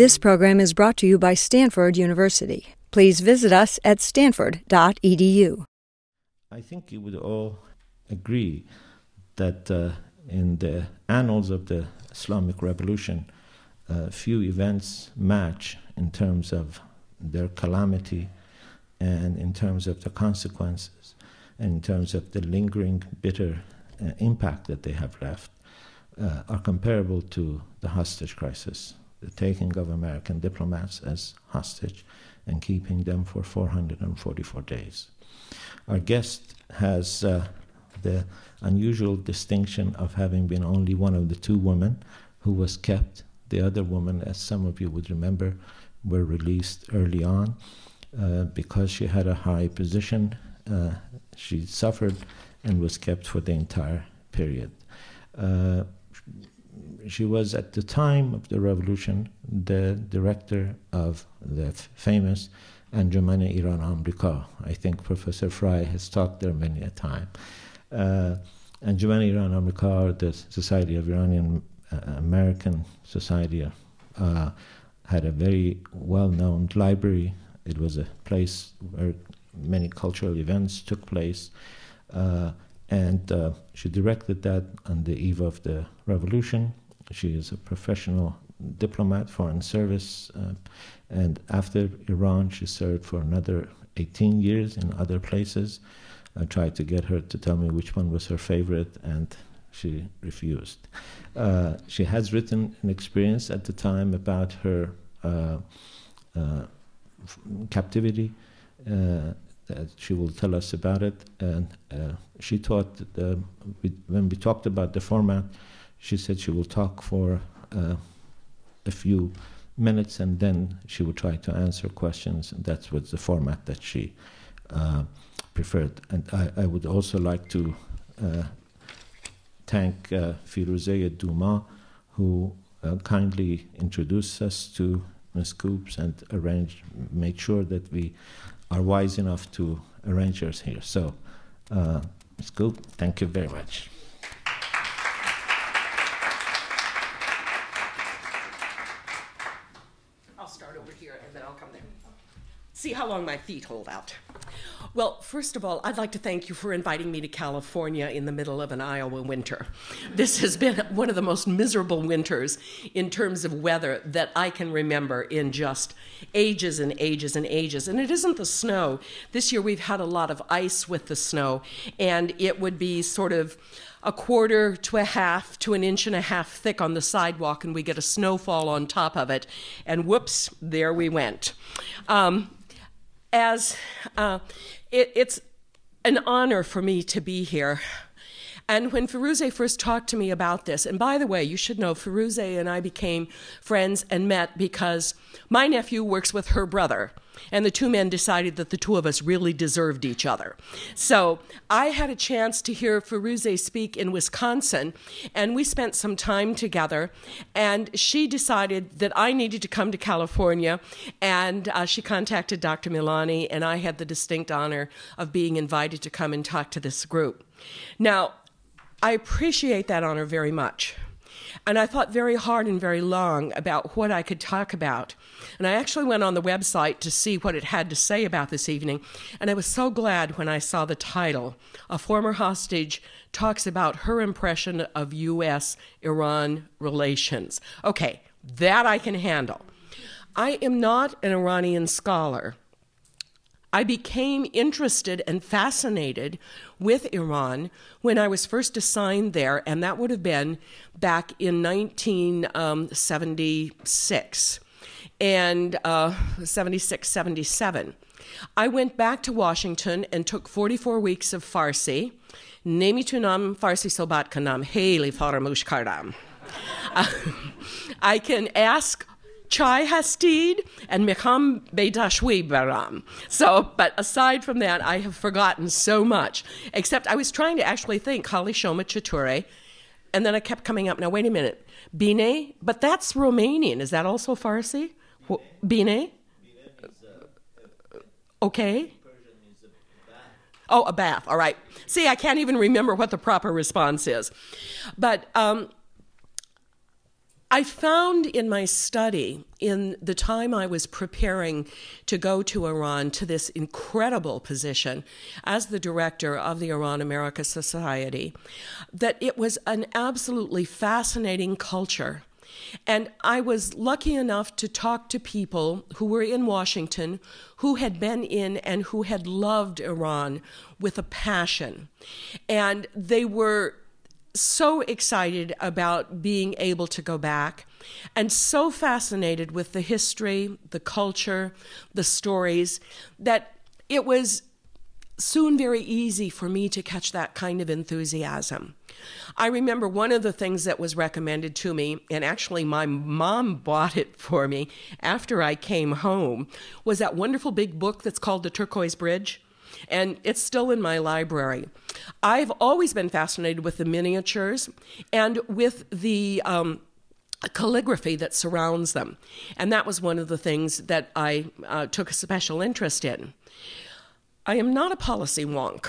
This program is brought to you by Stanford University. Please visit us at stanford.edu. I think you would all agree that uh, in the annals of the Islamic Revolution, uh, few events match in terms of their calamity and in terms of the consequences and in terms of the lingering bitter uh, impact that they have left uh, are comparable to the hostage crisis the taking of American diplomats as hostage and keeping them for 444 days. Our guest has uh, the unusual distinction of having been only one of the two women who was kept. The other woman, as some of you would remember, were released early on uh, because she had a high position. Uh, she suffered and was kept for the entire period. Uh, she was at the time of the revolution the director of the famous Anjuman Iran Amrika. I think Professor Frye has talked there many a time. Uh, Anjuman Iran Amrika, the Society of Iranian uh, American Society, uh, had a very well-known library. It was a place where many cultural events took place. Uh, and uh, she directed that on the eve of the revolution. She is a professional diplomat, foreign service, uh, and after Iran, she served for another 18 years in other places. I tried to get her to tell me which one was her favorite, and she refused. Uh, she has written an experience at the time about her uh, uh captivity. She will tell us about it, and uh, she thought that, we, when we talked about the format, she said she will talk for uh, a few minutes and then she would try to answer questions. And that was the format that she uh, preferred. And I, I, would also like to uh, thank uh, Firoozeh Dumas, who uh, kindly introduced us to Ms. Coops and arranged, made sure that we are wise enough to arrange us here. So, uh, Ms. Koob, thank you very much. I'll start over here and then I'll come there. See how long my feet hold out. Well, first of all, I'd like to thank you for inviting me to California in the middle of an Iowa winter. This has been one of the most miserable winters in terms of weather that I can remember in just ages and ages and ages. And it isn't the snow. This year we've had a lot of ice with the snow, and it would be sort of a quarter to a half to an inch and a half thick on the sidewalk, and we get a snowfall on top of it, and whoops, there we went. Um, as uh, it, it's an honor for me to be here. And when Firoozeh first talked to me about this, and by the way, you should know Firoozeh and I became friends and met because my nephew works with her brother and the two men decided that the two of us really deserved each other. So I had a chance to hear Firoozeh speak in Wisconsin, and we spent some time together. And she decided that I needed to come to California, and uh, she contacted Dr. Milani, and I had the distinct honor of being invited to come and talk to this group. Now, I appreciate that honor very much. And I thought very hard and very long about what I could talk about. And I actually went on the website to see what it had to say about this evening. And I was so glad when I saw the title A Former Hostage Talks About Her Impression of U.S. Iran Relations. Okay, that I can handle. I am not an Iranian scholar. I became interested and fascinated with Iran when I was first assigned there, and that would have been back in 1976 um, and uh, 76, 77. I went back to Washington and took 44 weeks of Farsi. Nemitunam Farsi sobat kanam, heli faramush kardam. I can ask chai hastid and mikham beidashwi baram. So, but aside from that, I have forgotten so much. Except I was trying to actually think Kali Shoma Chature, and then I kept coming up. Now, wait a minute. Bine, but that's Romanian. Is that also Farsi? Bine? Okay. Oh, a bath. All right. See, I can't even remember what the proper response is. But um, I found in my study, in the time I was preparing to go to Iran to this incredible position as the director of the Iran America Society, that it was an absolutely fascinating culture. And I was lucky enough to talk to people who were in Washington, who had been in and who had loved Iran with a passion. And they were so excited about being able to go back and so fascinated with the history, the culture, the stories that it was soon very easy for me to catch that kind of enthusiasm. I remember one of the things that was recommended to me, and actually my mom bought it for me after I came home, was that wonderful big book that's called The Turquoise Bridge and it's still in my library. I've always been fascinated with the miniatures and with the um, calligraphy that surrounds them, and that was one of the things that I uh, took a special interest in. I am not a policy wonk.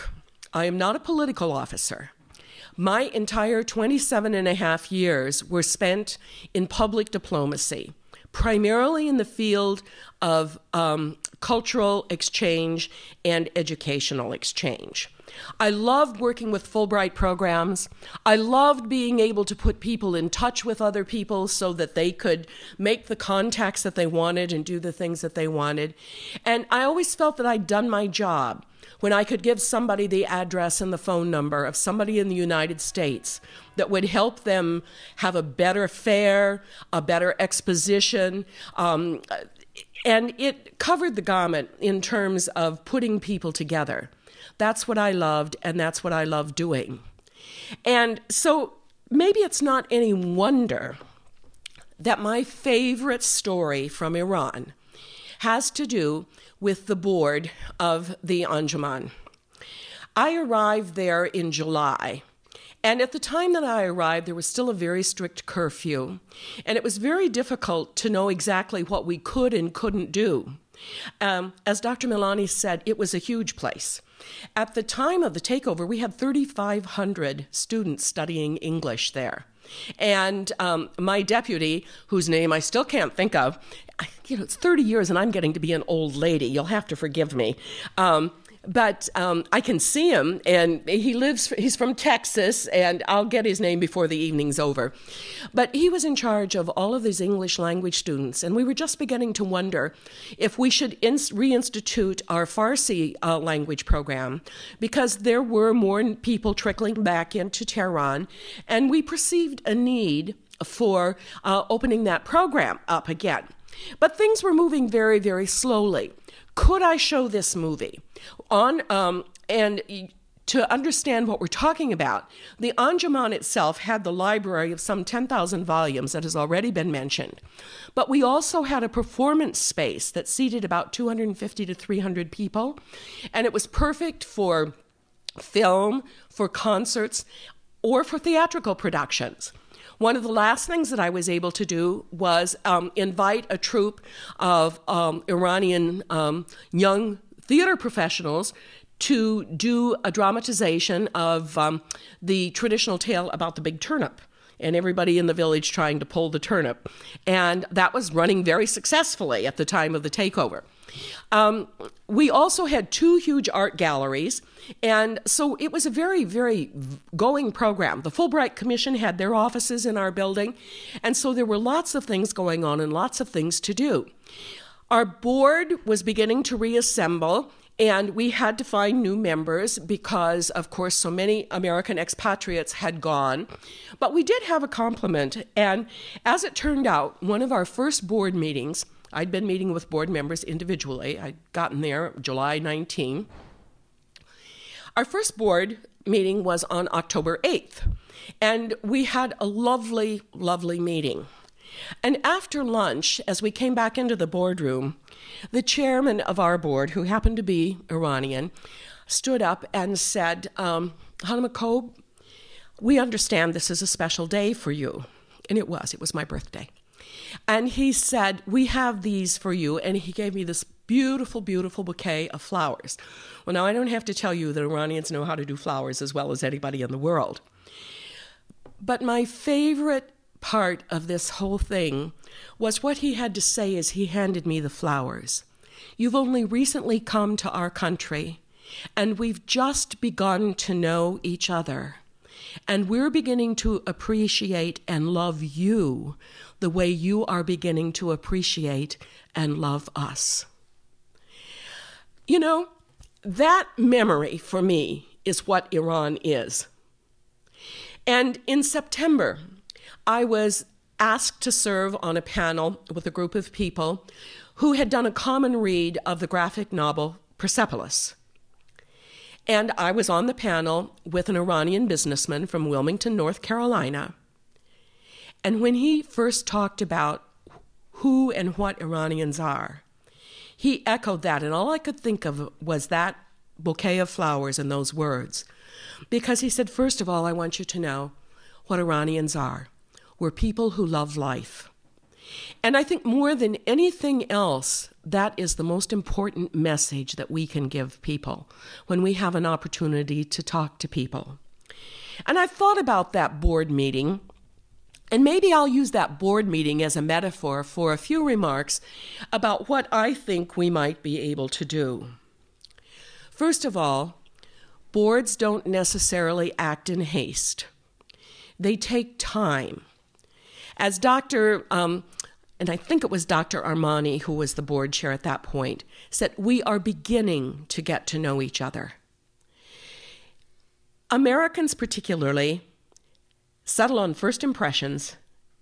I am not a political officer. My entire 27 and a half years were spent in public diplomacy, primarily in the field of um, cultural exchange and educational exchange. I loved working with Fulbright programs. I loved being able to put people in touch with other people so that they could make the contacts that they wanted and do the things that they wanted. And I always felt that I'd done my job when I could give somebody the address and the phone number of somebody in the United States that would help them have a better fare, a better exposition. Um, and it covered the gamut in terms of putting people together. That's what I loved, and that's what I love doing. And so maybe it's not any wonder that my favorite story from Iran has to do with the board of the Anjuman. I arrived there in July and at the time that I arrived, there was still a very strict curfew, and it was very difficult to know exactly what we could and couldn't do. Um, as Dr. Milani said, it was a huge place. At the time of the takeover, we had 3,500 students studying English there. And um, my deputy, whose name I still can't think of, you know, it's 30 years and I'm getting to be an old lady. You'll have to forgive me. Um, but um, I can see him, and he lives. He's from Texas, and I'll get his name before the evening's over. But he was in charge of all of these English language students, and we were just beginning to wonder if we should inst- reinstitute our Farsi uh, language program because there were more people trickling back into Tehran, and we perceived a need for uh, opening that program up again. But things were moving very, very slowly. Could I show this movie? on um, and to understand what we're talking about, the Anjuman itself had the library of some 10,000 volumes that has already been mentioned. But we also had a performance space that seated about 250 to 300 people, and it was perfect for film, for concerts, or for theatrical productions. One of the last things that I was able to do was um, invite a troupe of um, Iranian um, young theater professionals to do a dramatization of um, the traditional tale about the big turnip and everybody in the village trying to pull the turnip. And that was running very successfully at the time of the takeover. Um, we also had two huge art galleries, and so it was a very, very going program. The Fulbright Commission had their offices in our building, and so there were lots of things going on and lots of things to do. Our board was beginning to reassemble, and we had to find new members because, of course, so many American expatriates had gone. But we did have a complement, and as it turned out, one of our first board meetings, I'd been meeting with board members individually, I'd gotten there July 19. Our first board meeting was on October 8th, and we had a lovely, lovely meeting. And after lunch, as we came back into the boardroom, the chairman of our board, who happened to be Iranian, stood up and said, um, Hana Makob, we understand this is a special day for you. And it was, it was my birthday. And he said, We have these for you. And he gave me this beautiful, beautiful bouquet of flowers. Well, now I don't have to tell you that Iranians know how to do flowers as well as anybody in the world. But my favorite part of this whole thing was what he had to say as he handed me the flowers. You've only recently come to our country, and we've just begun to know each other. And we're beginning to appreciate and love you the way you are beginning to appreciate and love us. You know, that memory for me is what Iran is. And in September, I was asked to serve on a panel with a group of people who had done a common read of the graphic novel Persepolis. And I was on the panel with an Iranian businessman from Wilmington, North Carolina. And when he first talked about who and what Iranians are, he echoed that. And all I could think of was that bouquet of flowers and those words. Because he said, first of all, I want you to know what Iranians are. We're people who love life. And I think more than anything else, that is the most important message that we can give people when we have an opportunity to talk to people. And I've thought about that board meeting, and maybe I'll use that board meeting as a metaphor for a few remarks about what I think we might be able to do. First of all, boards don't necessarily act in haste, they take time. As Dr. Um, and I think it was Dr. Armani, who was the board chair at that point, said, We are beginning to get to know each other. Americans, particularly, settle on first impressions,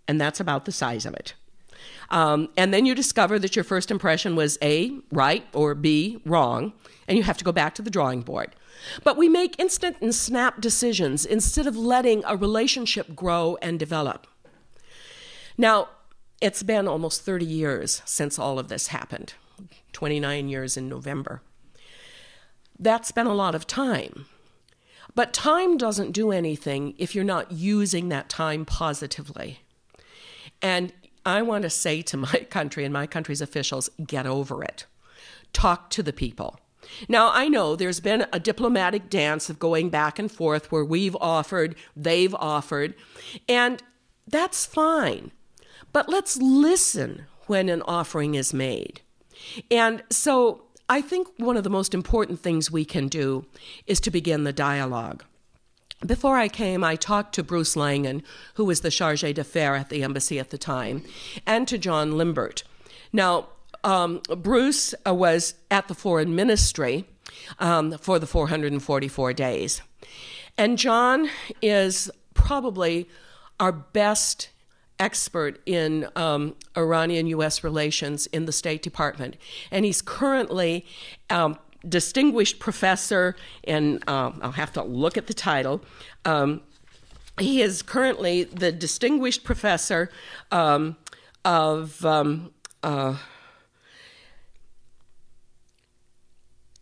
and that's about the size of it. Um, and then you discover that your first impression was A, right, or B, wrong, and you have to go back to the drawing board. But we make instant and snap decisions instead of letting a relationship grow and develop. Now, it's been almost 30 years since all of this happened, 29 years in November. That's been a lot of time. But time doesn't do anything if you're not using that time positively. And I want to say to my country and my country's officials get over it. Talk to the people. Now, I know there's been a diplomatic dance of going back and forth where we've offered, they've offered, and that's fine. But let's listen when an offering is made. And so I think one of the most important things we can do is to begin the dialogue. Before I came, I talked to Bruce Laingen, who was the charge d'affaires at the embassy at the time, and to John Limbert. Now, um, Bruce uh, was at the foreign ministry um, for the 444 days. And John is probably our best expert in um, Iranian U.S. relations in the State Department, and he's currently um, distinguished professor And Uh, I'll have to look at the title. Um, he is currently the distinguished professor um, of. Um, uh,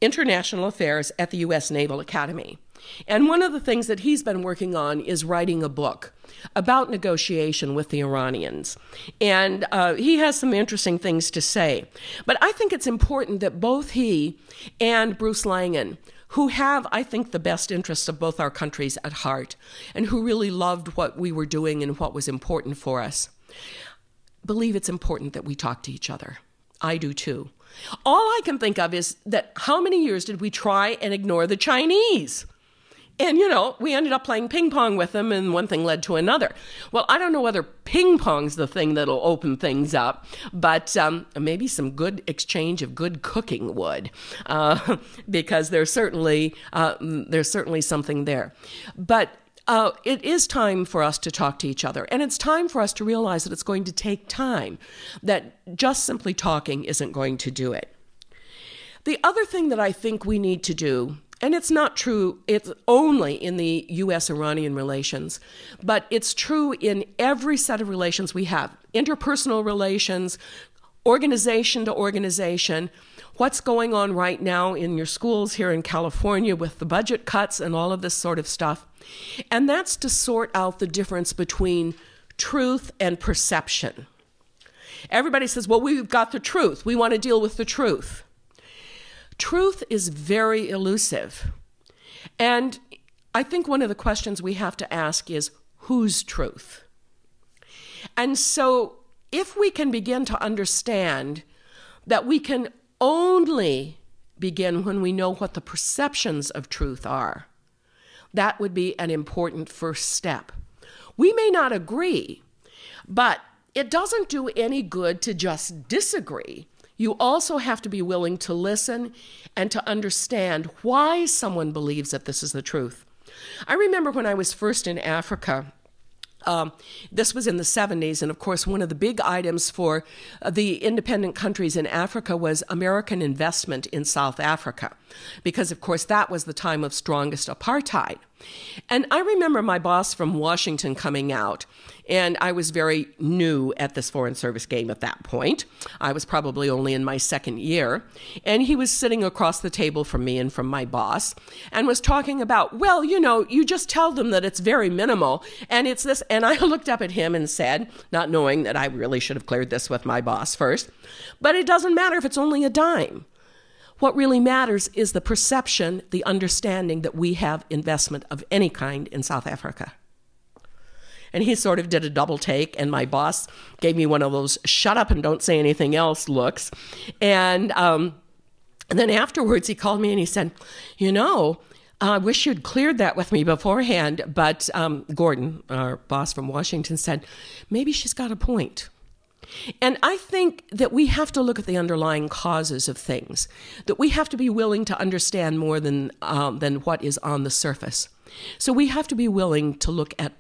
international affairs at the U.S. Naval Academy. And one of the things that he's been working on is writing a book about negotiation with the Iranians. And uh, he has some interesting things to say. But I think it's important that both he and Bruce Laingen, who have, I think, the best interests of both our countries at heart, and who really loved what we were doing and what was important for us, believe it's important that we talk to each other. I do too. All I can think of is that how many years did we try and ignore the Chinese? And, you know, we ended up playing ping pong with them, and one thing led to another. Well, I don't know whether ping pong's the thing that'll open things up, but um, maybe some good exchange of good cooking would, uh, because there's certainly, uh, there's certainly something there. But uh, it is time for us to talk to each other. And it's time for us to realize that it's going to take time, that just simply talking isn't going to do it. The other thing that I think we need to do and it's not true it's only in the US Iranian relations, but it's true in every set of relations we have interpersonal relations, organization to organization. What's going on right now in your schools here in California with the budget cuts and all of this sort of stuff. And that's to sort out the difference between truth and perception. Everybody says, well, we've got the truth. We want to deal with the truth. Truth is very elusive. And I think one of the questions we have to ask is whose truth? And so, if we can begin to understand that we can only begin when we know what the perceptions of truth are, that would be an important first step. We may not agree, but it doesn't do any good to just disagree. You also have to be willing to listen and to understand why someone believes that this is the truth. I remember when I was first in Africa, um, this was in the 70s, and of course, one of the big items for the independent countries in Africa was American investment in South Africa, because of course, that was the time of strongest apartheid. And I remember my boss from Washington coming out, and I was very new at this Foreign Service game at that point. I was probably only in my second year. And he was sitting across the table from me and from my boss and was talking about, well, you know, you just tell them that it's very minimal and it's this. And I looked up at him and said, not knowing that I really should have cleared this with my boss first, but it doesn't matter if it's only a dime. What really matters is the perception, the understanding that we have investment of any kind in South Africa. And he sort of did a double take, and my boss gave me one of those shut up and don't say anything else looks. And, um, and then afterwards, he called me and he said, You know, I wish you'd cleared that with me beforehand. But um, Gordon, our boss from Washington, said, Maybe she's got a point. And I think that we have to look at the underlying causes of things, that we have to be willing to understand more than, um, than what is on the surface. So we have to be willing to look at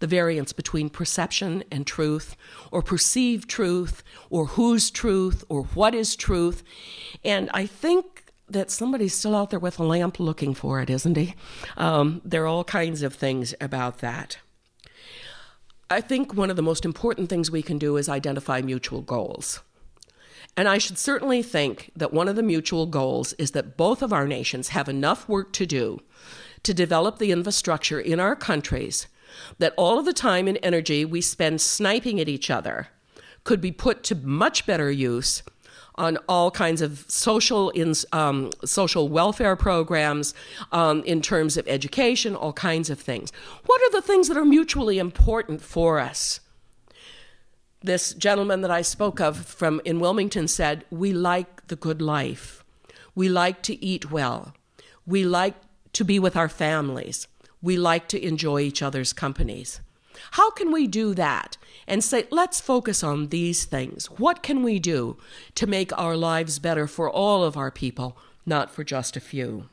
the variance between perception and truth, or perceived truth, or whose truth, or what is truth. And I think that somebody's still out there with a lamp looking for it, isn't he? Um, there are all kinds of things about that. I think one of the most important things we can do is identify mutual goals. And I should certainly think that one of the mutual goals is that both of our nations have enough work to do to develop the infrastructure in our countries that all of the time and energy we spend sniping at each other could be put to much better use on all kinds of social in, um, social welfare programs, um, in terms of education, all kinds of things. What are the things that are mutually important for us? This gentleman that I spoke of from in Wilmington said, "We like the good life. We like to eat well. We like to be with our families. We like to enjoy each other's companies." How can we do that and say, let's focus on these things? What can we do to make our lives better for all of our people, not for just a few?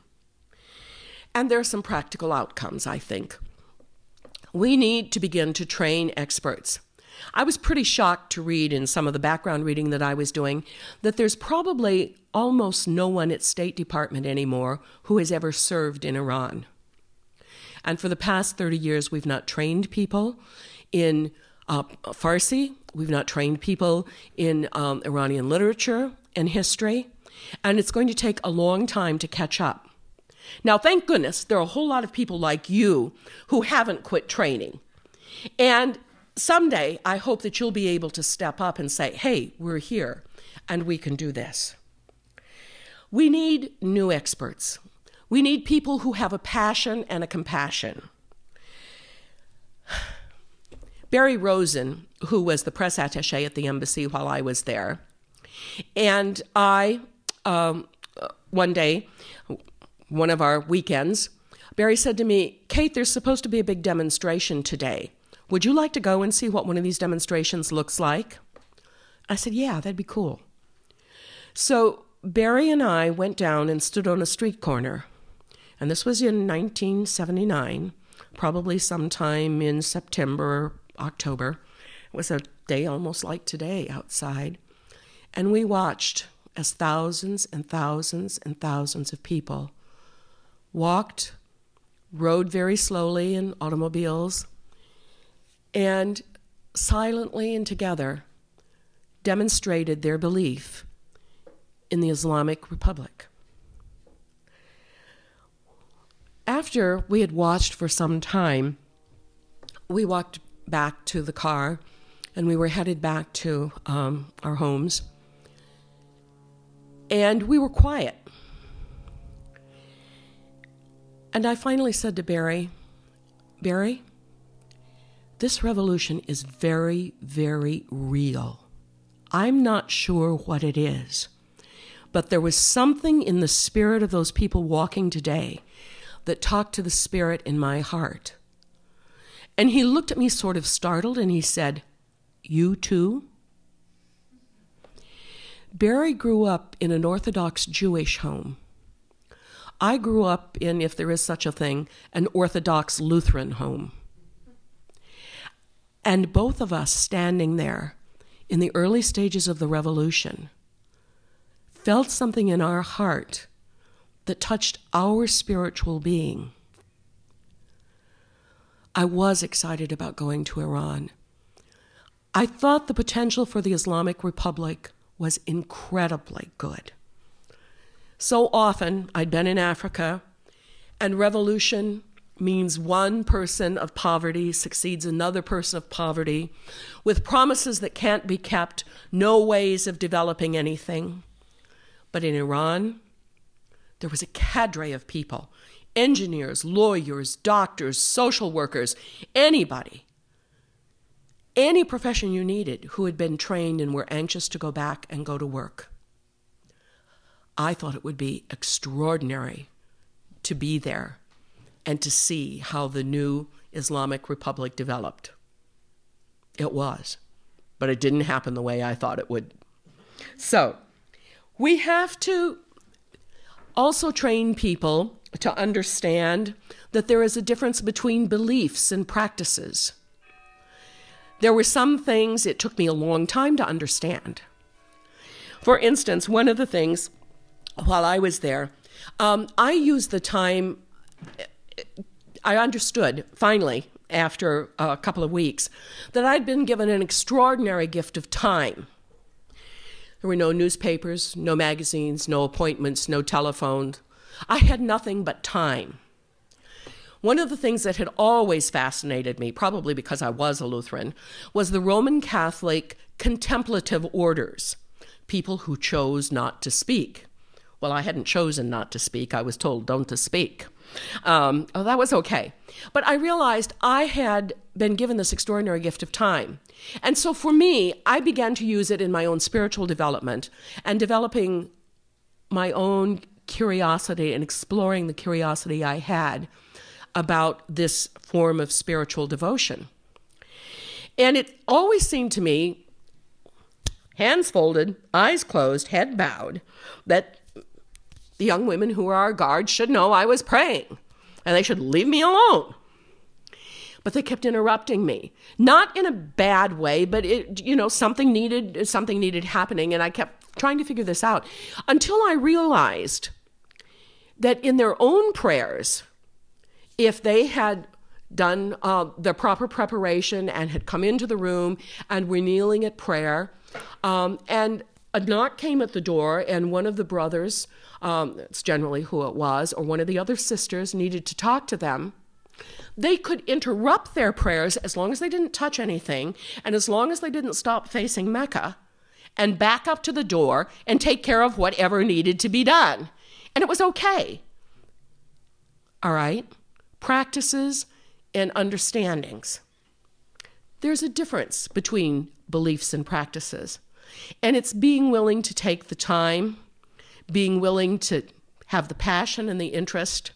And there are some practical outcomes, I think. We need to begin to train experts. I was pretty shocked to read in some of the background reading that I was doing that there's probably almost no one at State Department anymore who has ever served in Iran. And for the past 30 years, we've not trained people in uh, Farsi, we've not trained people in um, Iranian literature and history, and it's going to take a long time to catch up. Now, thank goodness, there are a whole lot of people like you who haven't quit training. And someday, I hope that you'll be able to step up and say, hey, we're here and we can do this. We need new experts. We need people who have a passion and a compassion. Barry Rosen, who was the press attache at the embassy while I was there, and I, um, one day, one of our weekends, Barry said to me, Kate, there's supposed to be a big demonstration today. Would you like to go and see what one of these demonstrations looks like? I said, Yeah, that'd be cool. So Barry and I went down and stood on a street corner and this was in 1979, probably sometime in September, October. It was a day almost like today outside. And we watched as thousands and thousands and thousands of people walked, rode very slowly in automobiles, and silently and together demonstrated their belief in the Islamic Republic. After we had watched for some time, we walked back to the car and we were headed back to um, our homes. And we were quiet. And I finally said to Barry, Barry, this revolution is very, very real. I'm not sure what it is, but there was something in the spirit of those people walking today that talked to the spirit in my heart. And he looked at me sort of startled and he said, You too? Barry grew up in an Orthodox Jewish home. I grew up in, if there is such a thing, an Orthodox Lutheran home. And both of us standing there in the early stages of the revolution felt something in our heart that touched our spiritual being. I was excited about going to Iran. I thought the potential for the Islamic Republic was incredibly good. So often I'd been in Africa, and revolution means one person of poverty succeeds another person of poverty with promises that can't be kept, no ways of developing anything. But in Iran, there was a cadre of people engineers, lawyers, doctors, social workers, anybody, any profession you needed who had been trained and were anxious to go back and go to work. I thought it would be extraordinary to be there and to see how the new Islamic Republic developed. It was, but it didn't happen the way I thought it would. So, we have to also train people to understand that there is a difference between beliefs and practices. There were some things it took me a long time to understand. For instance, one of the things while I was there, um, I used the time, I understood finally after a couple of weeks that I'd been given an extraordinary gift of time. There were no newspapers, no magazines, no appointments, no telephones. I had nothing but time. One of the things that had always fascinated me, probably because I was a Lutheran, was the Roman Catholic contemplative orders, people who chose not to speak. Well, I hadn't chosen not to speak. I was told don't to speak. Um, oh, that was okay. But I realized I had been given this extraordinary gift of time. And so for me, I began to use it in my own spiritual development and developing my own curiosity and exploring the curiosity I had about this form of spiritual devotion. And it always seemed to me, hands folded, eyes closed, head bowed, that the young women who were our guards should know I was praying and they should leave me alone. But they kept interrupting me, not in a bad way, but it, you know, something needed, something needed happening, and I kept trying to figure this out until I realized that in their own prayers, if they had done uh, the proper preparation and had come into the room and were kneeling at prayer, um, and a knock came at the door, and one of the brothers um, it's generally who it was, or one of the other sisters needed to talk to them, they could interrupt their prayers as long as they didn't touch anything and as long as they didn't stop facing Mecca and back up to the door and take care of whatever needed to be done. And it was okay. All right? Practices and understandings. There's a difference between beliefs and practices. And it's being willing to take the time being willing to have the passion and the interest.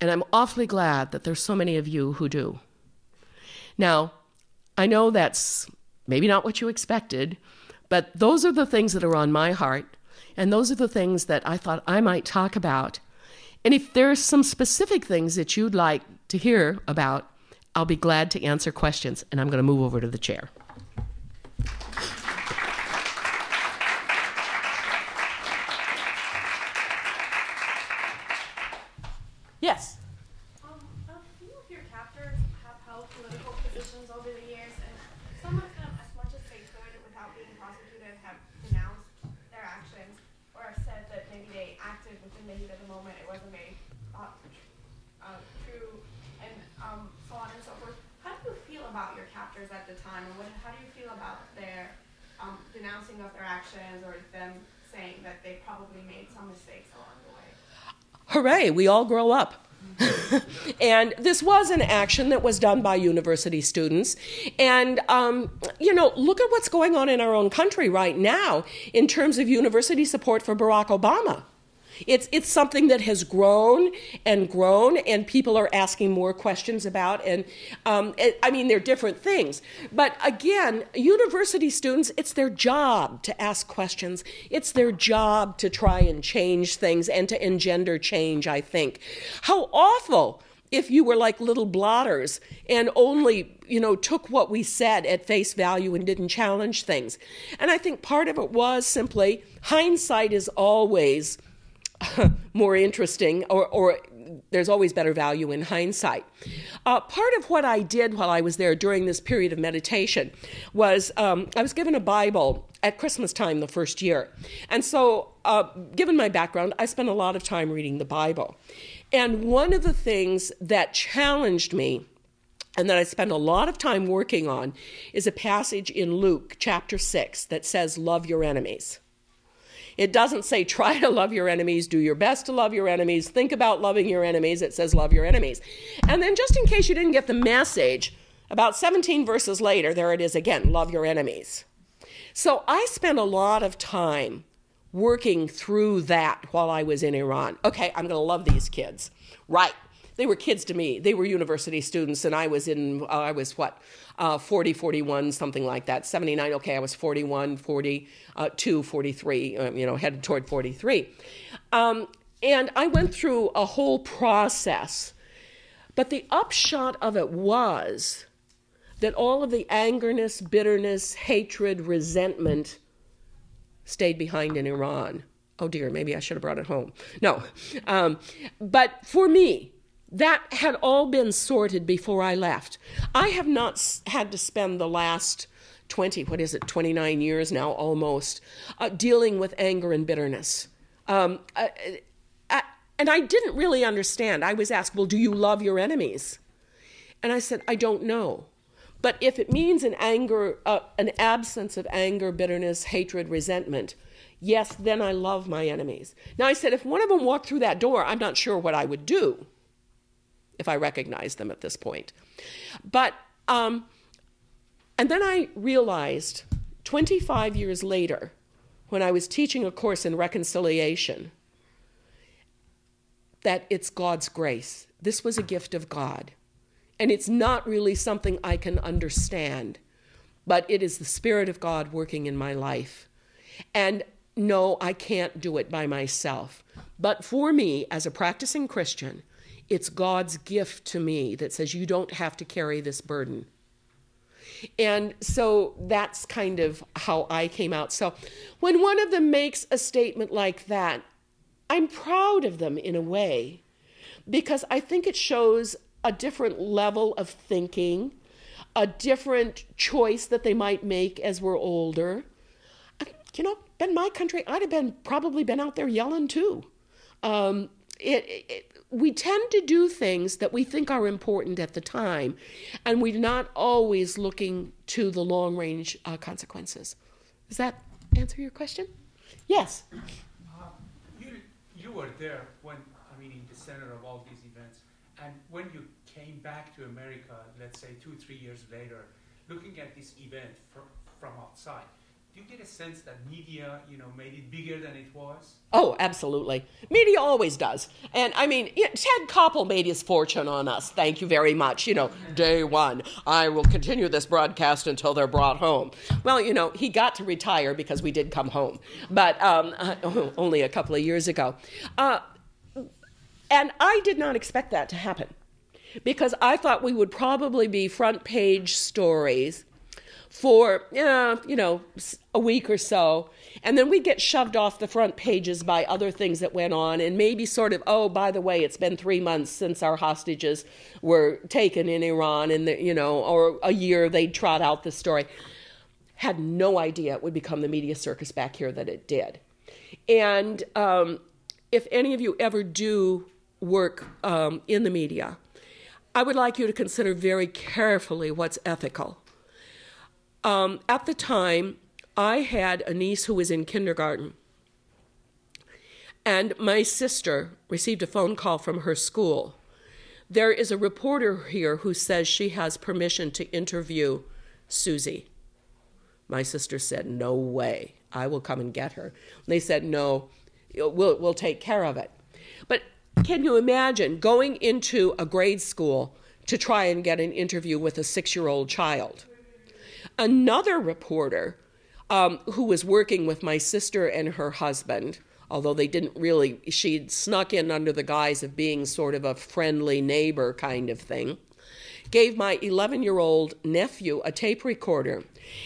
And I'm awfully glad that there's so many of you who do. Now, I know that's maybe not what you expected, but those are the things that are on my heart, and those are the things that I thought I might talk about. And if there's some specific things that you'd like to hear about, I'll be glad to answer questions, and I'm going to move over to the chair. Yes. Um, a few of your captors have held political positions over the years, and some of them, as much as they could without being prosecuted, have denounced their actions or have said that maybe they acted within the heat of the moment, it wasn't very uh, uh, true, and um, so on and so forth. How do you feel about at the time, and what, how do you feel about their um, denouncing of their actions or them saying that they probably made some mistakes along the way? hooray, we all grow up. and this was an action that was done by university students. And, um, you know, look at what's going on in our own country right now in terms of university support for Barack Obama. It's, it's something that has grown and grown, and people are asking more questions about. And um, it, I mean, they're different things. But again, university students, it's their job to ask questions, it's their job to try and change things and to engender change, I think. How awful! if you were like little blotters and only you know took what we said at face value and didn't challenge things and i think part of it was simply hindsight is always more interesting, or, or there's always better value in hindsight. Uh, part of what I did while I was there during this period of meditation was um, I was given a Bible at Christmas time the first year. And so, uh, given my background, I spent a lot of time reading the Bible. And one of the things that challenged me and that I spend a lot of time working on is a passage in Luke chapter 6 that says, Love your enemies. It doesn't say try to love your enemies, do your best to love your enemies, think about loving your enemies. It says love your enemies. And then, just in case you didn't get the message, about 17 verses later, there it is again love your enemies. So I spent a lot of time working through that while I was in Iran. Okay, I'm going to love these kids. Right they were kids to me. They were university students, and I was in, uh, I was what, uh, 40, 41, something like that. 79, okay, I was 41, 42, uh, 43, uh, you know, headed toward 43. Um, and I went through a whole process. But the upshot of it was that all of the angerness, bitterness, hatred, resentment stayed behind in Iran. Oh dear, maybe I should have brought it home. No. Um, but for me, that had all been sorted before I left. I have not had to spend the last 20, what is it, 29 years now almost, uh, dealing with anger and bitterness. Um, uh, uh, and I didn't really understand. I was asked, Well, do you love your enemies? And I said, I don't know. But if it means an anger, uh, an absence of anger, bitterness, hatred, resentment, yes, then I love my enemies. Now I said, if one of them walked through that door, I'm not sure what I would do if I recognize them at this point. But, um, and then I realized 25 years later, when I was teaching a course in reconciliation, that it's God's grace. This was a gift of God. And it's not really something I can understand, but it is the Spirit of God working in my life. And no, I can't do it by myself. But for me, as a practicing Christian, it's God's gift to me that says you don't have to carry this burden. And so that's kind of how I came out. So when one of them makes a statement like that, I'm proud of them in a way because I think it shows a different level of thinking, a different choice that they might make as we're older. You know, been my country, I'd have been probably been out there yelling too. Um, it, it, we tend to do things that we think are important at the time, and we're not always looking to the long range uh, consequences. Does that answer your question? Yes. Uh, you, you were there when, I mean, in the center of all these events, and when you came back to America, let's say two, three years later, looking at this event from, from outside, do you get a sense that media, you know, made it bigger than it was? Oh, absolutely. Media always does. And I mean, Ted Koppel made his fortune on us. Thank you very much. You know, day one, I will continue this broadcast until they're brought home. Well, you know, he got to retire because we did come home, but um, only a couple of years ago. Uh, and I did not expect that to happen because I thought we would probably be front page stories for, uh, you know, a week or so. And then we get shoved off the front pages by other things that went on, and maybe sort of, oh, by the way, it's been three months since our hostages were taken in Iran, and, the, you know, or a year they'd trot out the story. Had no idea it would become the media circus back here that it did. And um, if any of you ever do work um, in the media, I would like you to consider very carefully what's ethical um, at the time, I had a niece who was in kindergarten. And my sister received a phone call from her school there is a reporter here who says she has permission to interview Susie. My sister said, No way. I will come and get her. They said, No, we'll, we'll take care of it. But can you imagine going into a grade school to try and get an interview with a six year old child? Another reporter um, who was working with my sister and her husband, although they didn't really, she'd snuck in under the guise of being sort of a friendly neighbor kind of thing gave my 11 year old nephew a tape recorder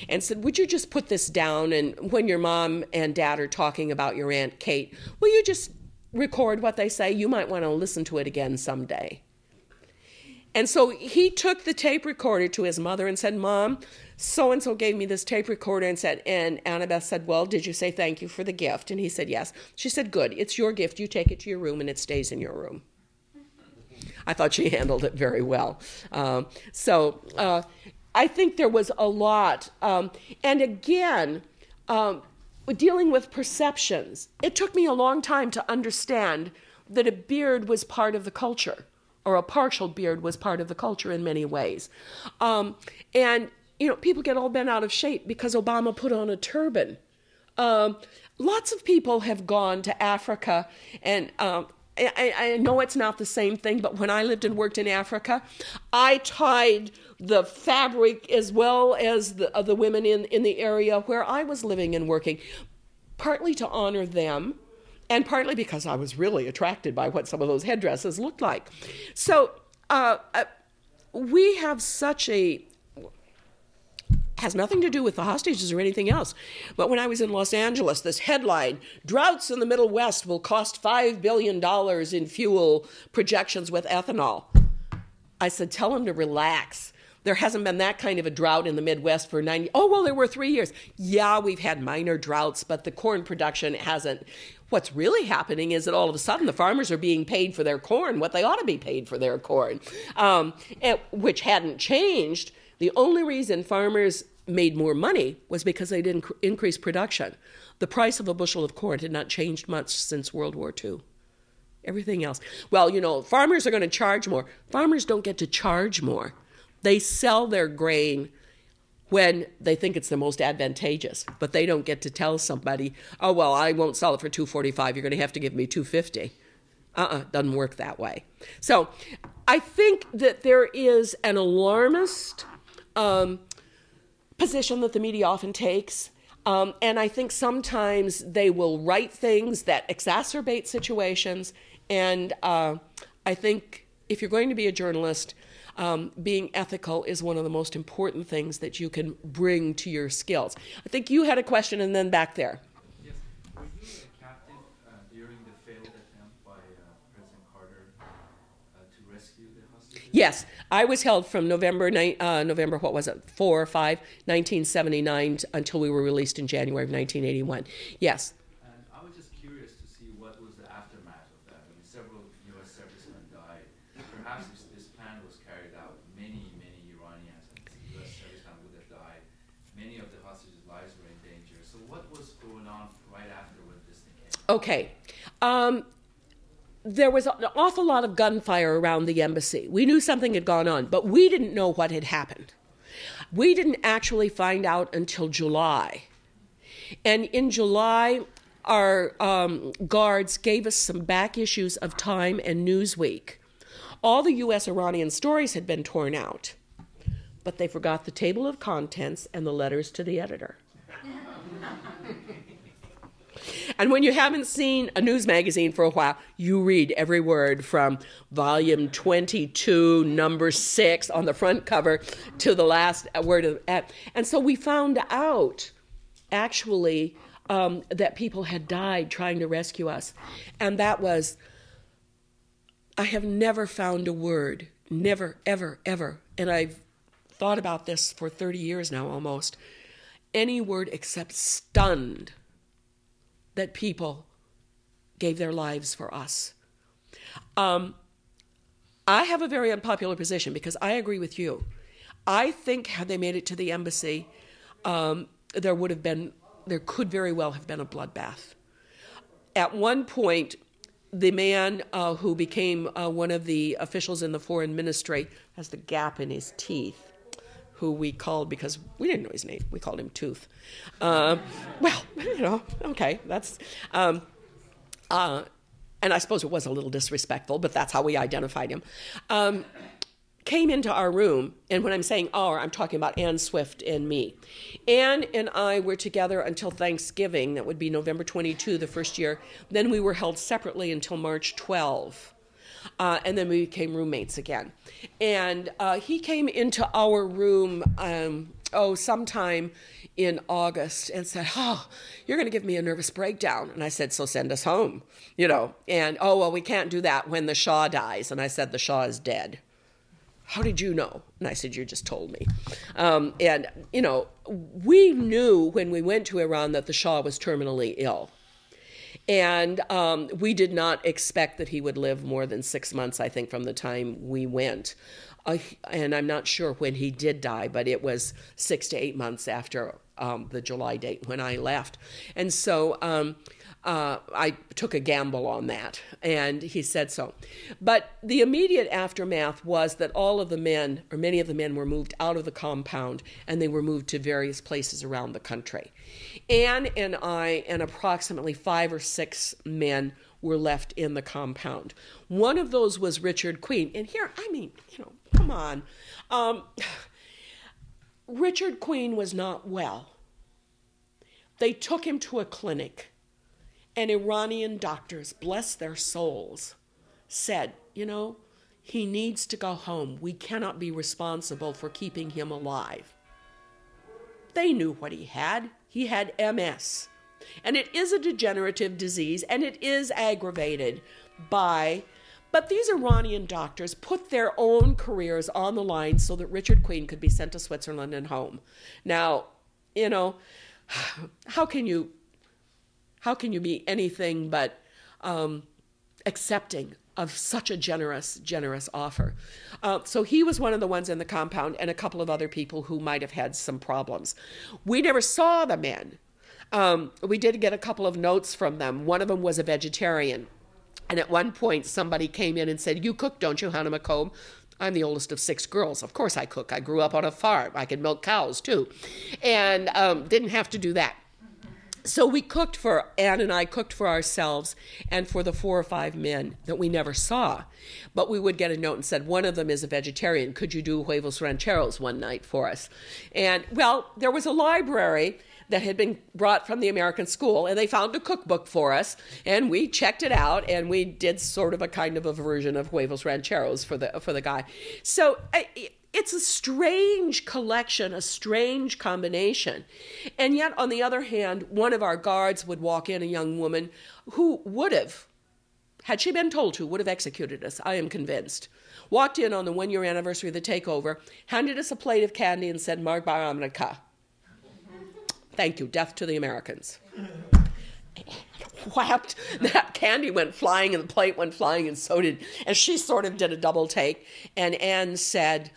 and said, Would you just put this down? And when your mom and dad are talking about your Aunt Kate, will you just record what they say? You might want to listen to it again someday. And so he took the tape recorder to his mother and said, Mom, so and so gave me this tape recorder and said, and Annabeth said, Well, did you say thank you for the gift? And he said, Yes. She said, Good. It's your gift. You take it to your room and it stays in your room. I thought she handled it very well. Um, so uh, I think there was a lot. Um, and again, um, dealing with perceptions, it took me a long time to understand that a beard was part of the culture, or a partial beard was part of the culture in many ways. Um, and, you know, people get all bent out of shape because Obama put on a turban. Um, lots of people have gone to Africa and um, I, I, know it's not the same thing, but when I lived and worked in Africa, I tied the fabric as well as the, the women in, in the area where I was living and working, partly to honor them, and partly because I was really attracted by what some of those headdresses looked like. So uh, uh, we have such a has nothing to do with the hostages or anything else. But when I was in Los Angeles, this headline Droughts in the Middle West will cost $5 billion in fuel projections with ethanol. I said, Tell them to relax. There hasn't been that kind of a drought in the Midwest for 90. Oh, well, there were three years. Yeah, we've had minor droughts, but the corn production hasn't. What's really happening is that all of a sudden the farmers are being paid for their corn what they ought to be paid for their corn, um, which hadn't changed. The only reason farmers made more money was because they didn't increase production. The price of a bushel of corn had not changed much since World War II. Everything else. Well, you know, farmers are going to charge more. Farmers don't get to charge more. They sell their grain when they think it's the most advantageous, but they don't get to tell somebody, "Oh, well, I won't sell it for 245. You're going to have to give me 250." Uh-uh, doesn't work that way. So, I think that there is an alarmist um, position that the media often takes. Um, and I think sometimes they will write things that exacerbate situations. And uh, I think if you're going to be a journalist, um, being ethical is one of the most important things that you can bring to your skills. I think you had a question, and then back there. Yes, I was held from November, uh, November, what was it, 4 or 5, 1979 until we were released in January of 1981. Yes. And I was just curious to see what was the aftermath of that. I mean, several U.S. servicemen died. Perhaps if this plan was carried out, many, many Iranians and U.S. servicemen would have died. Many of the hostages' lives were in danger. So what was going on right after when this thing came? Okay. Um, there was an awful lot of gunfire around the embassy. We knew something had gone on, but we didn't know what had happened. We didn't actually find out until July. And in July, our um, guards gave us some back issues of Time and Newsweek. All the U.S. Iranian stories had been torn out, but they forgot the table of contents and the letters to the editor. And when you haven't seen a news magazine for a while, you read every word from volume 22, number six on the front cover to the last word. Of, and so we found out actually um, that people had died trying to rescue us. And that was, I have never found a word, never, ever, ever. And I've thought about this for 30 years now almost. Any word except stunned that people gave their lives for us. Um, I have a very unpopular position because I agree with you. I think had they made it to the embassy, um, there would have been, there could very well have been a bloodbath. At one point, the man uh, who became uh, one of the officials in the foreign ministry has the gap in his teeth, who we called because we didn't know his name. We called him Tooth. Uh, well, you know, okay, that's. Um, uh, and I suppose it was a little disrespectful, but that's how we identified him. Um, came into our room, and when I'm saying our, I'm talking about Ann Swift and me. Ann and I were together until Thanksgiving, that would be November 22, the first year. Then we were held separately until March 12. Uh, and then we became roommates again. And uh, he came into our room, um, oh, sometime in August and said, Oh, you're going to give me a nervous breakdown. And I said, So send us home, you know. And, oh, well, we can't do that when the Shah dies. And I said, The Shah is dead. How did you know? And I said, You just told me. Um, and, you know, we knew when we went to Iran that the Shah was terminally ill. And um, we did not expect that he would live more than six months, I think, from the time we went. Uh, and I'm not sure when he did die, but it was six to eight months after um, the July date when I left. And so um, uh, I took a gamble on that, and he said so. But the immediate aftermath was that all of the men, or many of the men, were moved out of the compound and they were moved to various places around the country. Ann and I, and approximately five or six men, were left in the compound. One of those was Richard Queen. And here, I mean, you know, come on. Um, Richard Queen was not well. They took him to a clinic and Iranian doctors, bless their souls, said, you know, he needs to go home. We cannot be responsible for keeping him alive. They knew what he had. He had MS. And it is a degenerative disease and it is aggravated by. But these Iranian doctors put their own careers on the line so that Richard Queen could be sent to Switzerland and home. Now, you know, how can you how can you be anything but um, accepting of such a generous, generous offer? Uh, so he was one of the ones in the compound, and a couple of other people who might have had some problems. We never saw the men. Um, we did get a couple of notes from them. One of them was a vegetarian. And at one point, somebody came in and said, You cook, don't you, Khanum Koob? I'm the oldest of six girls. Of course, I cook. I grew up on a farm. I can milk cows, too. And um, didn't have to do that so we cooked for Ann and I cooked for ourselves and for the four or five men that we never saw. But we would get a note and said, one of them is a vegetarian. Could you do huevos rancheros one night for us? And well, there was a library that had been brought from the American school, and they found a cookbook for us, and we checked it out, and we did sort of a kind of a version of huevos rancheros for the for the guy. So it's a strange collection, a strange combination. And yet, on the other hand, one of our guards would walk in, a young woman who would have, had she been told to, would have executed us, I am convinced. Walked in on the one year anniversary of the takeover, handed us a plate of candy, and said, Mark America. Thank you, death to the Americans. Whapped. That candy went flying, and the plate went flying, and so did. And she sort of did a double take. And Ann said,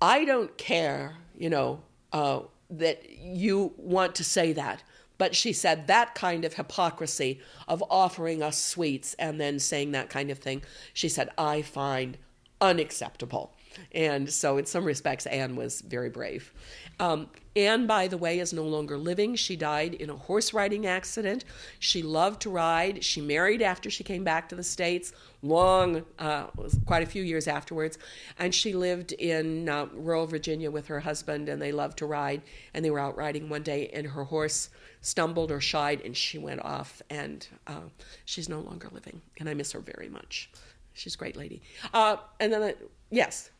I don't care, you know, uh, that you want to say that. But she said that kind of hypocrisy of offering us sweets and then saying that kind of thing, she said, I find unacceptable. And so, in some respects, Ann was very brave. Um, Ann, by the way, is no longer living. She died in a horse riding accident. She loved to ride. She married after she came back to the States, long, uh, quite a few years afterwards. And she lived in uh, rural Virginia with her husband, and they loved to ride. And they were out riding one day, and her horse stumbled or shied, and she went off. And uh, she's no longer living. And I miss her very much. She's a great lady. Uh, and then, yes.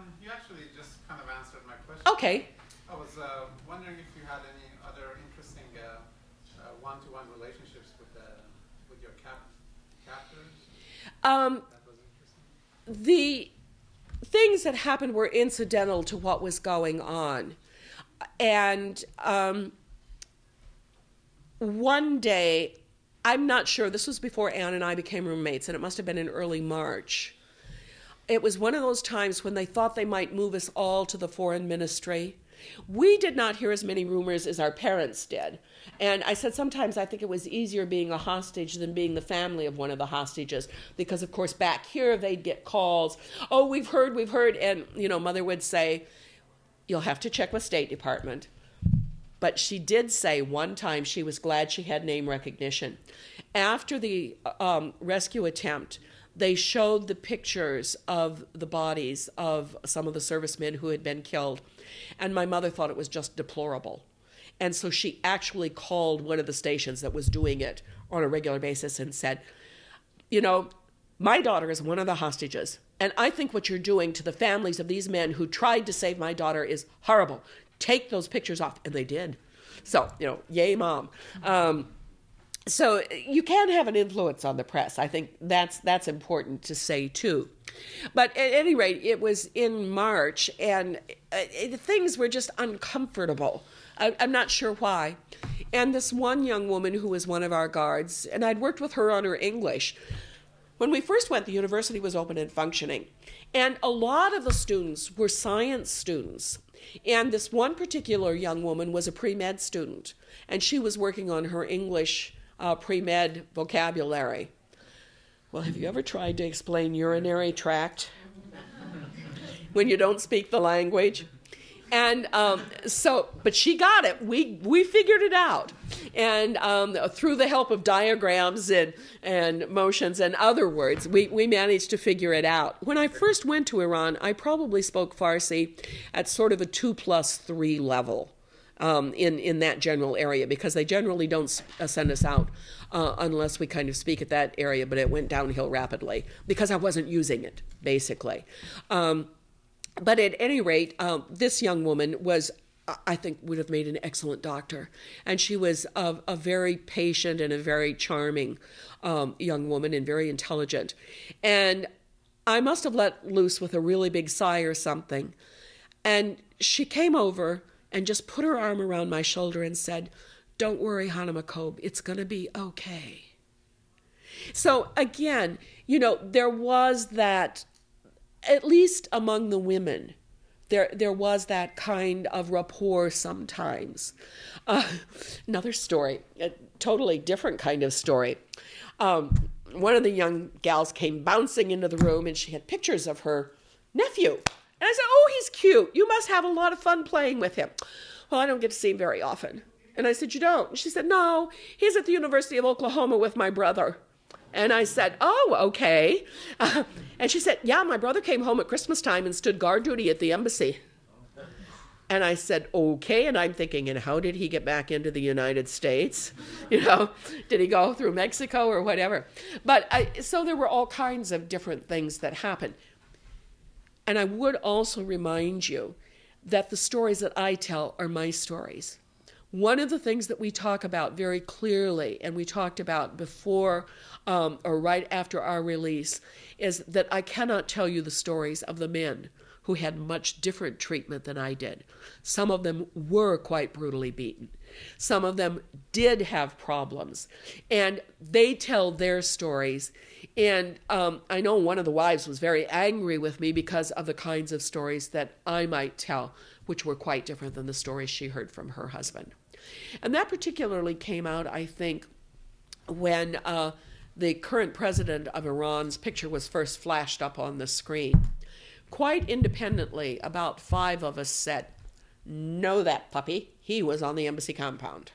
Um, you actually just kind of answered my question. Okay. I was uh, wondering if you had any other interesting uh, uh, one-to-one relationships with the with your cap captors. Um, the things that happened were incidental to what was going on, and um, one day, I'm not sure. This was before Ann and I became roommates, and it must have been in early March. It was one of those times when they thought they might move us all to the foreign ministry. We did not hear as many rumors as our parents did. And I said sometimes I think it was easier being a hostage than being the family of one of the hostages because, of course, back here they'd get calls. Oh, we've heard, we've heard. And, you know, mother would say, You'll have to check with State Department. But she did say one time she was glad she had name recognition. After the um, rescue attempt, they showed the pictures of the bodies of some of the servicemen who had been killed. And my mother thought it was just deplorable. And so she actually called one of the stations that was doing it on a regular basis and said, You know, my daughter is one of the hostages. And I think what you're doing to the families of these men who tried to save my daughter is horrible. Take those pictures off. And they did. So, you know, yay, mom. Um, so you can have an influence on the press. I think that's that's important to say too. But at any rate, it was in March, and uh, things were just uncomfortable. I, I'm not sure why. And this one young woman who was one of our guards, and I'd worked with her on her English. When we first went, the university was open and functioning. And a lot of the students were science students. And this one particular young woman was a pre med student, and she was working on her English uh, pre med vocabulary. Well, have you ever tried to explain urinary tract when you don't speak the language? And um, so, but she got it. We we figured it out, and um, through the help of diagrams and and motions and other words, we we managed to figure it out. When I first went to Iran, I probably spoke Farsi at sort of a two plus three level. Um, in in that general area because they generally don't uh, send us out uh, unless we kind of speak at that area. But it went downhill rapidly because I wasn't using it basically. Um, but at any rate, um, this young woman was, I think, would have made an excellent doctor. And she was a, a very patient and a very charming um, young woman and very intelligent. And I must have let loose with a really big sigh or something. And she came over and just put her arm around my shoulder and said, Don't worry, Khanum Koob, it's going to be okay. So again, you know, there was that at least among the women, there there was that kind of rapport sometimes. Uh, another story, a totally different kind of story. Um, one of the young gals came bouncing into the room, and she had pictures of her nephew. And I said, "Oh, he's cute. You must have a lot of fun playing with him." Well, I don't get to see him very often. And I said, "You don't?" And she said, "No, he's at the University of Oklahoma with my brother." And I said, Oh, okay. Uh, and she said, Yeah, my brother came home at Christmas time and stood guard duty at the embassy. And I said, Okay. And I'm thinking, And how did he get back into the United States? You know, did he go through Mexico or whatever? But I, so there were all kinds of different things that happened. And I would also remind you that the stories that I tell are my stories. One of the things that we talk about very clearly, and we talked about before um, or right after our release, is that I cannot tell you the stories of the men who had much different treatment than I did. Some of them were quite brutally beaten. Some of them did have problems, and they tell their stories. And um, I know one of the wives was very angry with me because of the kinds of stories that I might tell, which were quite different than the stories she heard from her husband. And that particularly came out, I think, when uh, the current president of Iran's picture was first flashed up on the screen. Quite independently, about five of us said, Know that puppy. He was on the embassy compound.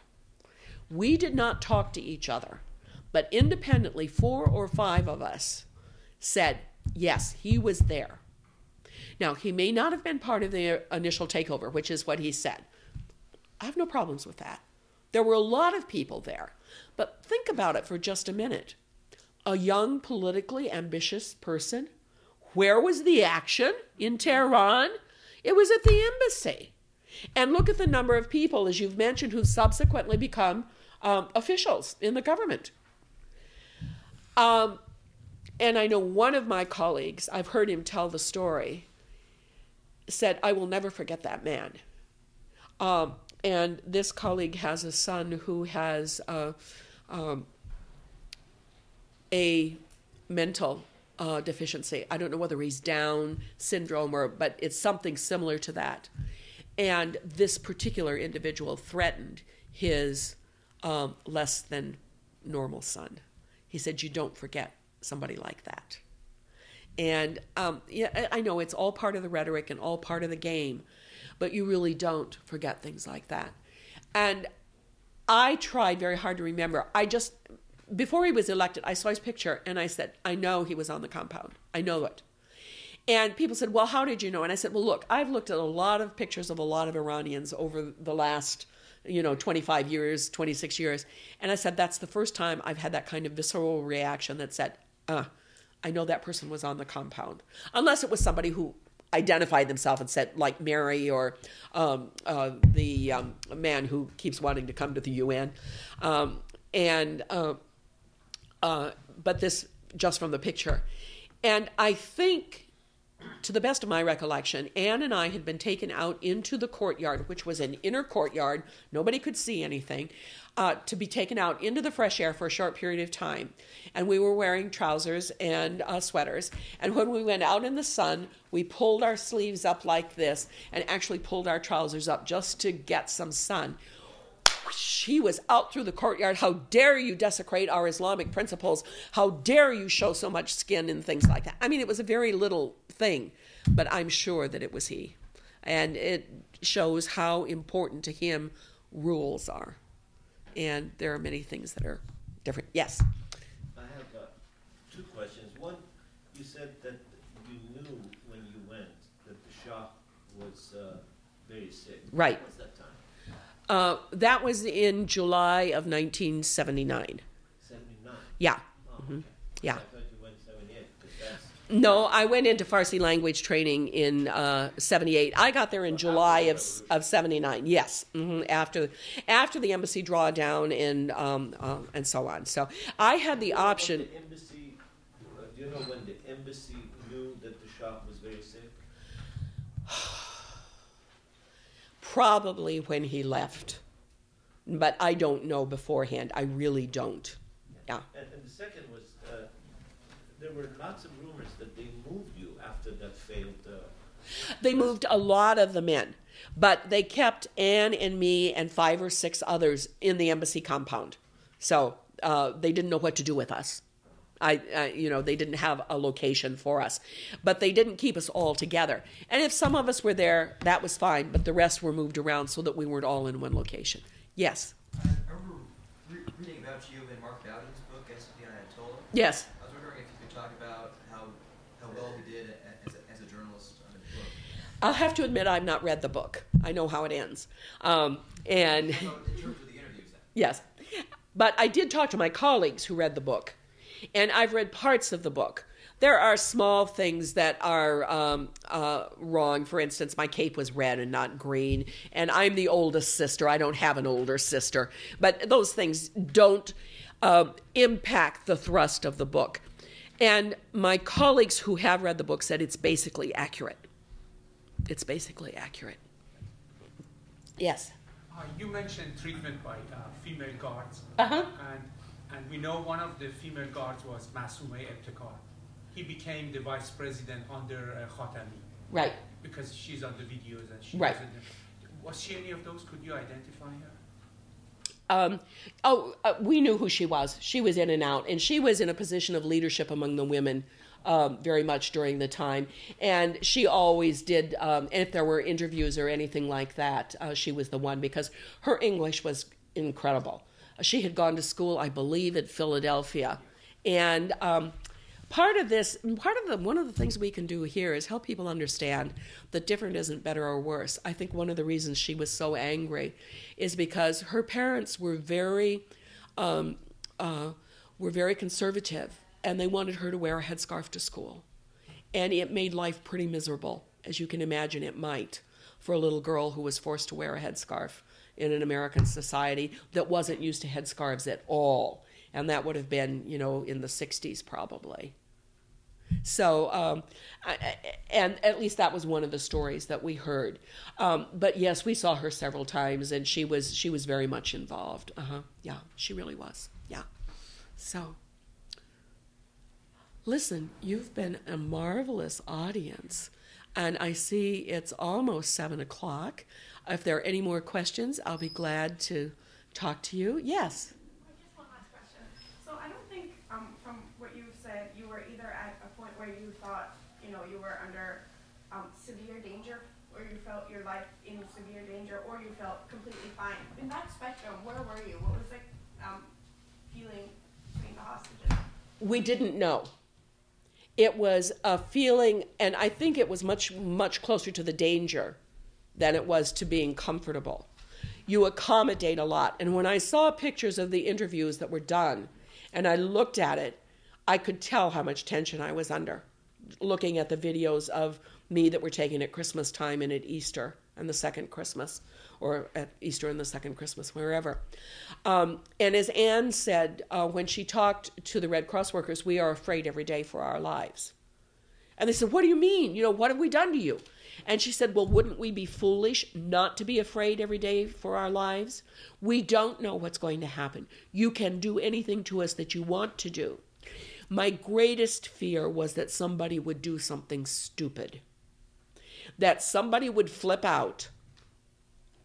We did not talk to each other, but independently, four or five of us said, Yes, he was there. Now, he may not have been part of the initial takeover, which is what he said, I have no problems with that. There were a lot of people there. But think about it for just a minute. A young, politically ambitious person. Where was the action? In Tehran? It was at the embassy. And look at the number of people, as you've mentioned, who've subsequently become um, officials in the government. Um, and I know one of my colleagues, I've heard him tell the story, said, I will never forget that man. Um, and this colleague has a son who has uh, um, a mental uh, deficiency. I don't know whether he's Down syndrome or, but it's something similar to that. And this particular individual threatened his um, less than normal son. He said, "You don't forget somebody like that." And um, yeah, I know it's all part of the rhetoric and all part of the game, but you really don't forget things like that. And I tried very hard to remember. I just, before he was elected, I saw his picture and I said, I know he was on the compound. I know it. And people said, Well, how did you know? And I said, Well, look, I've looked at a lot of pictures of a lot of Iranians over the last, you know, 25 years, 26 years. And I said, That's the first time I've had that kind of visceral reaction that said, Uh, I know that person was on the compound. Unless it was somebody who identified themselves and said, like Mary or um, uh, the um, man who keeps wanting to come to the UN. Um, and, uh, uh, but this just from the picture. And I think, to the best of my recollection, Ann and I had been taken out into the courtyard, which was an inner courtyard. Nobody could see anything. Uh, to be taken out into the fresh air for a short period of time. And we were wearing trousers and uh, sweaters. And when we went out in the sun, we pulled our sleeves up like this and actually pulled our trousers up just to get some sun. She was out through the courtyard. How dare you desecrate our Islamic principles? How dare you show so much skin and things like that? I mean, it was a very little thing, but I'm sure that it was he. And it shows how important to him rules are and there are many things that are different. Yes. I have uh, two questions. One, you said that you knew when you went that the Shah was uh, very sick. Right. Uh, that was in July of 1979. 79. Yeah. Oh, Mhm. okay. Yeah. I thought you went 78 because that's No, I went into Farsi language training in uh, '78. I got there in July of of '79. Yes, hmm after after the embassy drawdown and um, uh, and so on. So I had the Do you know when option. The embassy, uh, do you know when the embassy knew that the Shah was very sick? Probably when he left, but I don't know beforehand. I really don't. Yeah. And, and the second was uh, there were lots of rumors that they moved you after that failed. Uh, They moved a lot of them in, but they kept Ann and me and five or six others in the embassy compound. So uh, they didn't know what to do with us. I, I, you know, they didn't have a location for us, but they didn't keep us all together. And if some of us were there, that was fine, but the rest were moved around so that we weren't all in one location. Yes, I remember re- reading about you in Mark Bowden's book, yes. i was wondering if you could talk about how, how well he did as a, as a journalist on his book i'll have to admit I've not read the book. I know how it ends, um, and. So in terms of the interviews then. Yes. But I did talk to my colleagues who read the book, and I've read parts of the book. There are small things that are um, uh, wrong. For instance, my cape was red and not green, and I'm the oldest sister. I don't have an older sister. But those things don't uh, impact the thrust of the book. And my colleagues who have read the book said it's basically accurate. It's basically accurate. Yes. Uh, you mentioned treatment by uh, female guards, Uh huh. and, and we know one of the female guards was Masoumeh Ebtekar. He became the vice president under uh, Khatami Right. because she's on the videos and she Right. was in the, Was she any of those? Could you identify her? Um, oh, uh, we knew who she was. She was in and out, and she was in a position of leadership among the women um, very much during the time. And she always did. Um, and if there were interviews or anything like that, uh, she was the one because her English was incredible. She had gone to school, I believe, at Philadelphia, and. Um, part of this part of the one of the things we can do here is help people understand that different isn't better or worse. I think one of the reasons she was so angry is because her parents were very um, uh, were very conservative and they wanted her to wear a headscarf to school. And it made life pretty miserable as you can imagine it might for a little girl who was forced to wear a headscarf in an american society that wasn't used to headscarves at all and that would have been, you know, in the 60s probably. So, um, I, and at least that was one of the stories that we heard. Um, but yes, we saw her several times, and she was she was very much involved. Uh huh. Yeah, she really was. Yeah. So, Listen, you've been a marvelous audience, and I see it's almost seven o'clock. If there are any more questions, I'll be glad to talk to you. Yes. I guess one last question. So I don't think, from what you said, you were either at a point where you thought, you know, you were under severe danger, or you felt your life in severe danger, or you felt completely fine. In that spectrum, where were you? What was the um, feeling between the hostages? we didn't know. It was a feeling, and I think it was much, much closer to the danger than it was to being comfortable. You accommodate a lot. And when I saw pictures of the interviews that were done and I looked at it, I could tell how much tension I was under looking at the videos of me that were taken at Christmas time and at Easter and the second Christmas, or at Easter and the second Christmas, wherever. Um, and as Ann said uh, when she talked to the Red Cross workers, we are afraid every day for our lives. And they said, What do you mean? You know, what have we done to you? And she said, Well, wouldn't we be foolish not to be afraid every day for our lives? We don't know what's going to happen. You can do anything to us that you want to do. My greatest fear was that somebody would do something stupid, that somebody would flip out.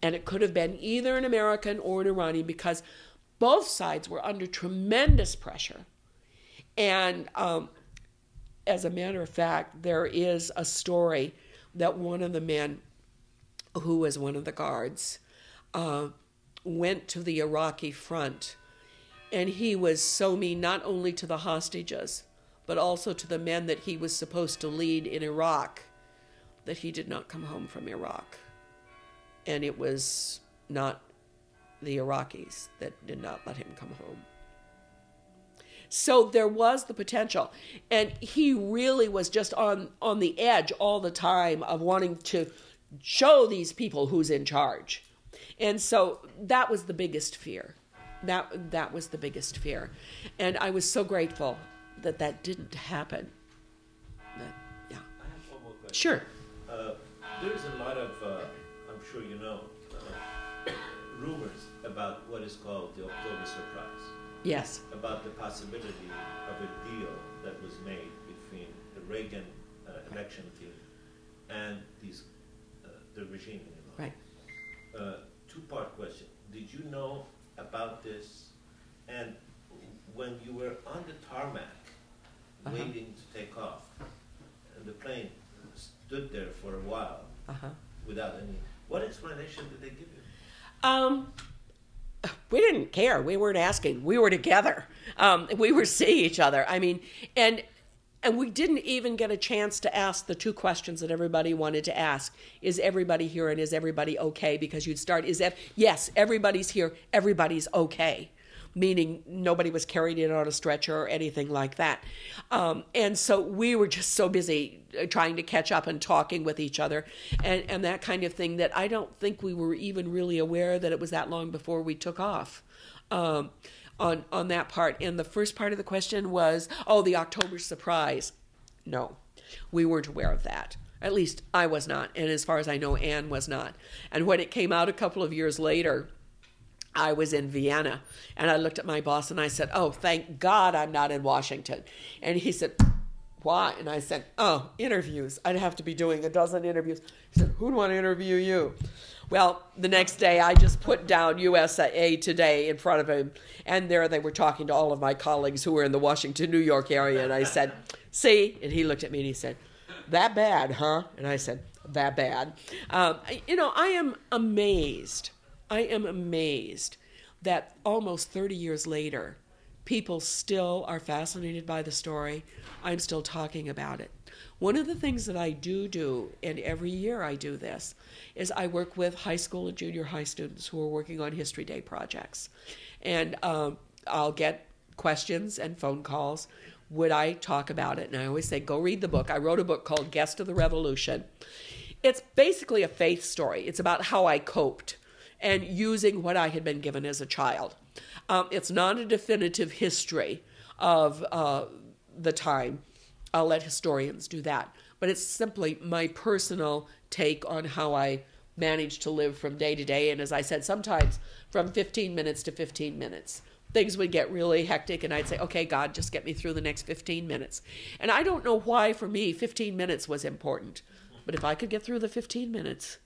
And it could have been either an American or an Iranian because both sides were under tremendous pressure. And um, as a matter of fact, there is a story that one of the men who was one of the guards uh, went to the Iraqi front and he was so mean not only to the hostages, but also to the men that he was supposed to lead in Iraq that he did not come home from Iraq. And it was not the Iraqis that did not let him come home. So there was the potential. And he really was just on, on the edge all the time of wanting to show these people who's in charge. And so that was the biggest fear that that was the biggest fear and i was so grateful that that didn't happen that, yeah I have one more question. sure Uh, there's a lot of, uh, I'm sure you know, uh, rumors about what is called the October surprise, yes about the possibility of a deal that was made between the Reagan uh, election team and these, uh, the regime in Iran. right Uh, two-part question. Did you know about this? And when you were on the tarmac, Uh-huh. waiting to take off, and the plane stood there for a while uh-huh without any, what explanation did they give you? um we didn't care. We weren't asking. We were together. Um, we were seeing each other. I mean and and we didn't even get a chance to ask the two questions that everybody wanted to ask. Is everybody here and is everybody okay? Because you'd start is that yes everybody's here. Everybody's okay meaning nobody was carried in on a stretcher or anything like that um, and so we were just so busy uh, trying to catch up and talking with each other and, and that kind of thing that i don't think we were even really aware that it was that long before we took off um, on on that part. And the first part of the question was, oh, the October surprise. No, we weren't aware of that. At least I was not, and as far as I know, Ann was not. And when it came out a couple of years later, I was in Vienna, and I looked at my boss and I said, "Oh, thank God I'm not in Washington." And he said, "Why?" And I said, "Oh, interviews. I'd have to be doing a dozen interviews." He said, "Who'd want to interview you?" Well, the next day I just put down USA Today in front of him, and there they were talking to all of my colleagues who were in the Washington, New York area, and I said, "See?" And he looked at me and he said, "That bad, huh?" And I said, "That bad." Um, you know, I am amazed. I am amazed that almost 30 years later, people still are fascinated by the story. I'm still talking about it. One of the things that I do do, and every year I do this, is I work with high school and junior high students who are working on History Day projects. And um, I'll get questions and phone calls. Would I talk about it? And I always say, go read the book. I wrote a book called Guest of the Revolution. It's basically a faith story, it's about how I coped and using what I had been given as a child. Um, it's not a definitive history of uh, the time. I'll let historians do that. But it's simply my personal take on how I managed to live from day to day. And as I said, sometimes from 15 minutes to 15 minutes. things would get really hectic and I'd say, okay, God, just get me through the next 15 minutes. And I don't know why for me 15 minutes was important, but if I could get through the 15 minutes,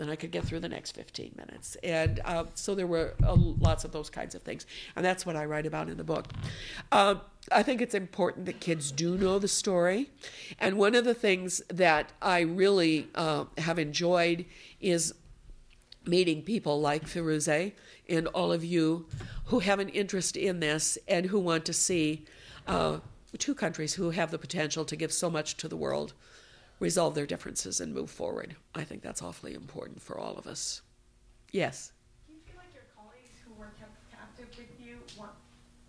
then I could get through the next 15 minutes. And uh, so there were uh, lots of those kinds of things. And that's what I write about in the book. Uh, I think it's important that kids do know the story. And one of the things that I really uh, have enjoyed is meeting people like Firoozeh and all of you who have an interest in this and who want to see uh, two countries who have the potential to give so much to the world resolve their differences and move forward. I think that's awfully important for all of us. Yes. Do you feel like your colleagues who were kept captive with you want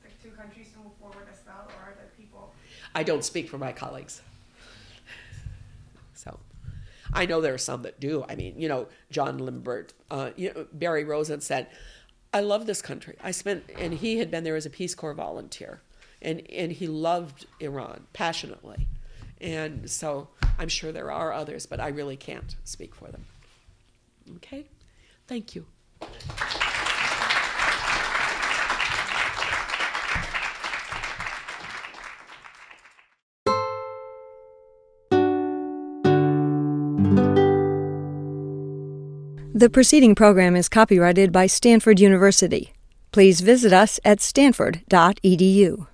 the two countries to move forward as well, or are there people? I don't speak for my colleagues. So, I know there are some that do. I mean, you know, John Limbert, uh, you know, Barry Rosen said, "I love this country. I spent," and he had been there as a Peace Corps volunteer, and and he loved Iran passionately, and so I'm sure there are others, but I really can't speak for them. Okay, thank you. The preceding program is copyrighted by Stanford University. Please visit us at stanford.edu.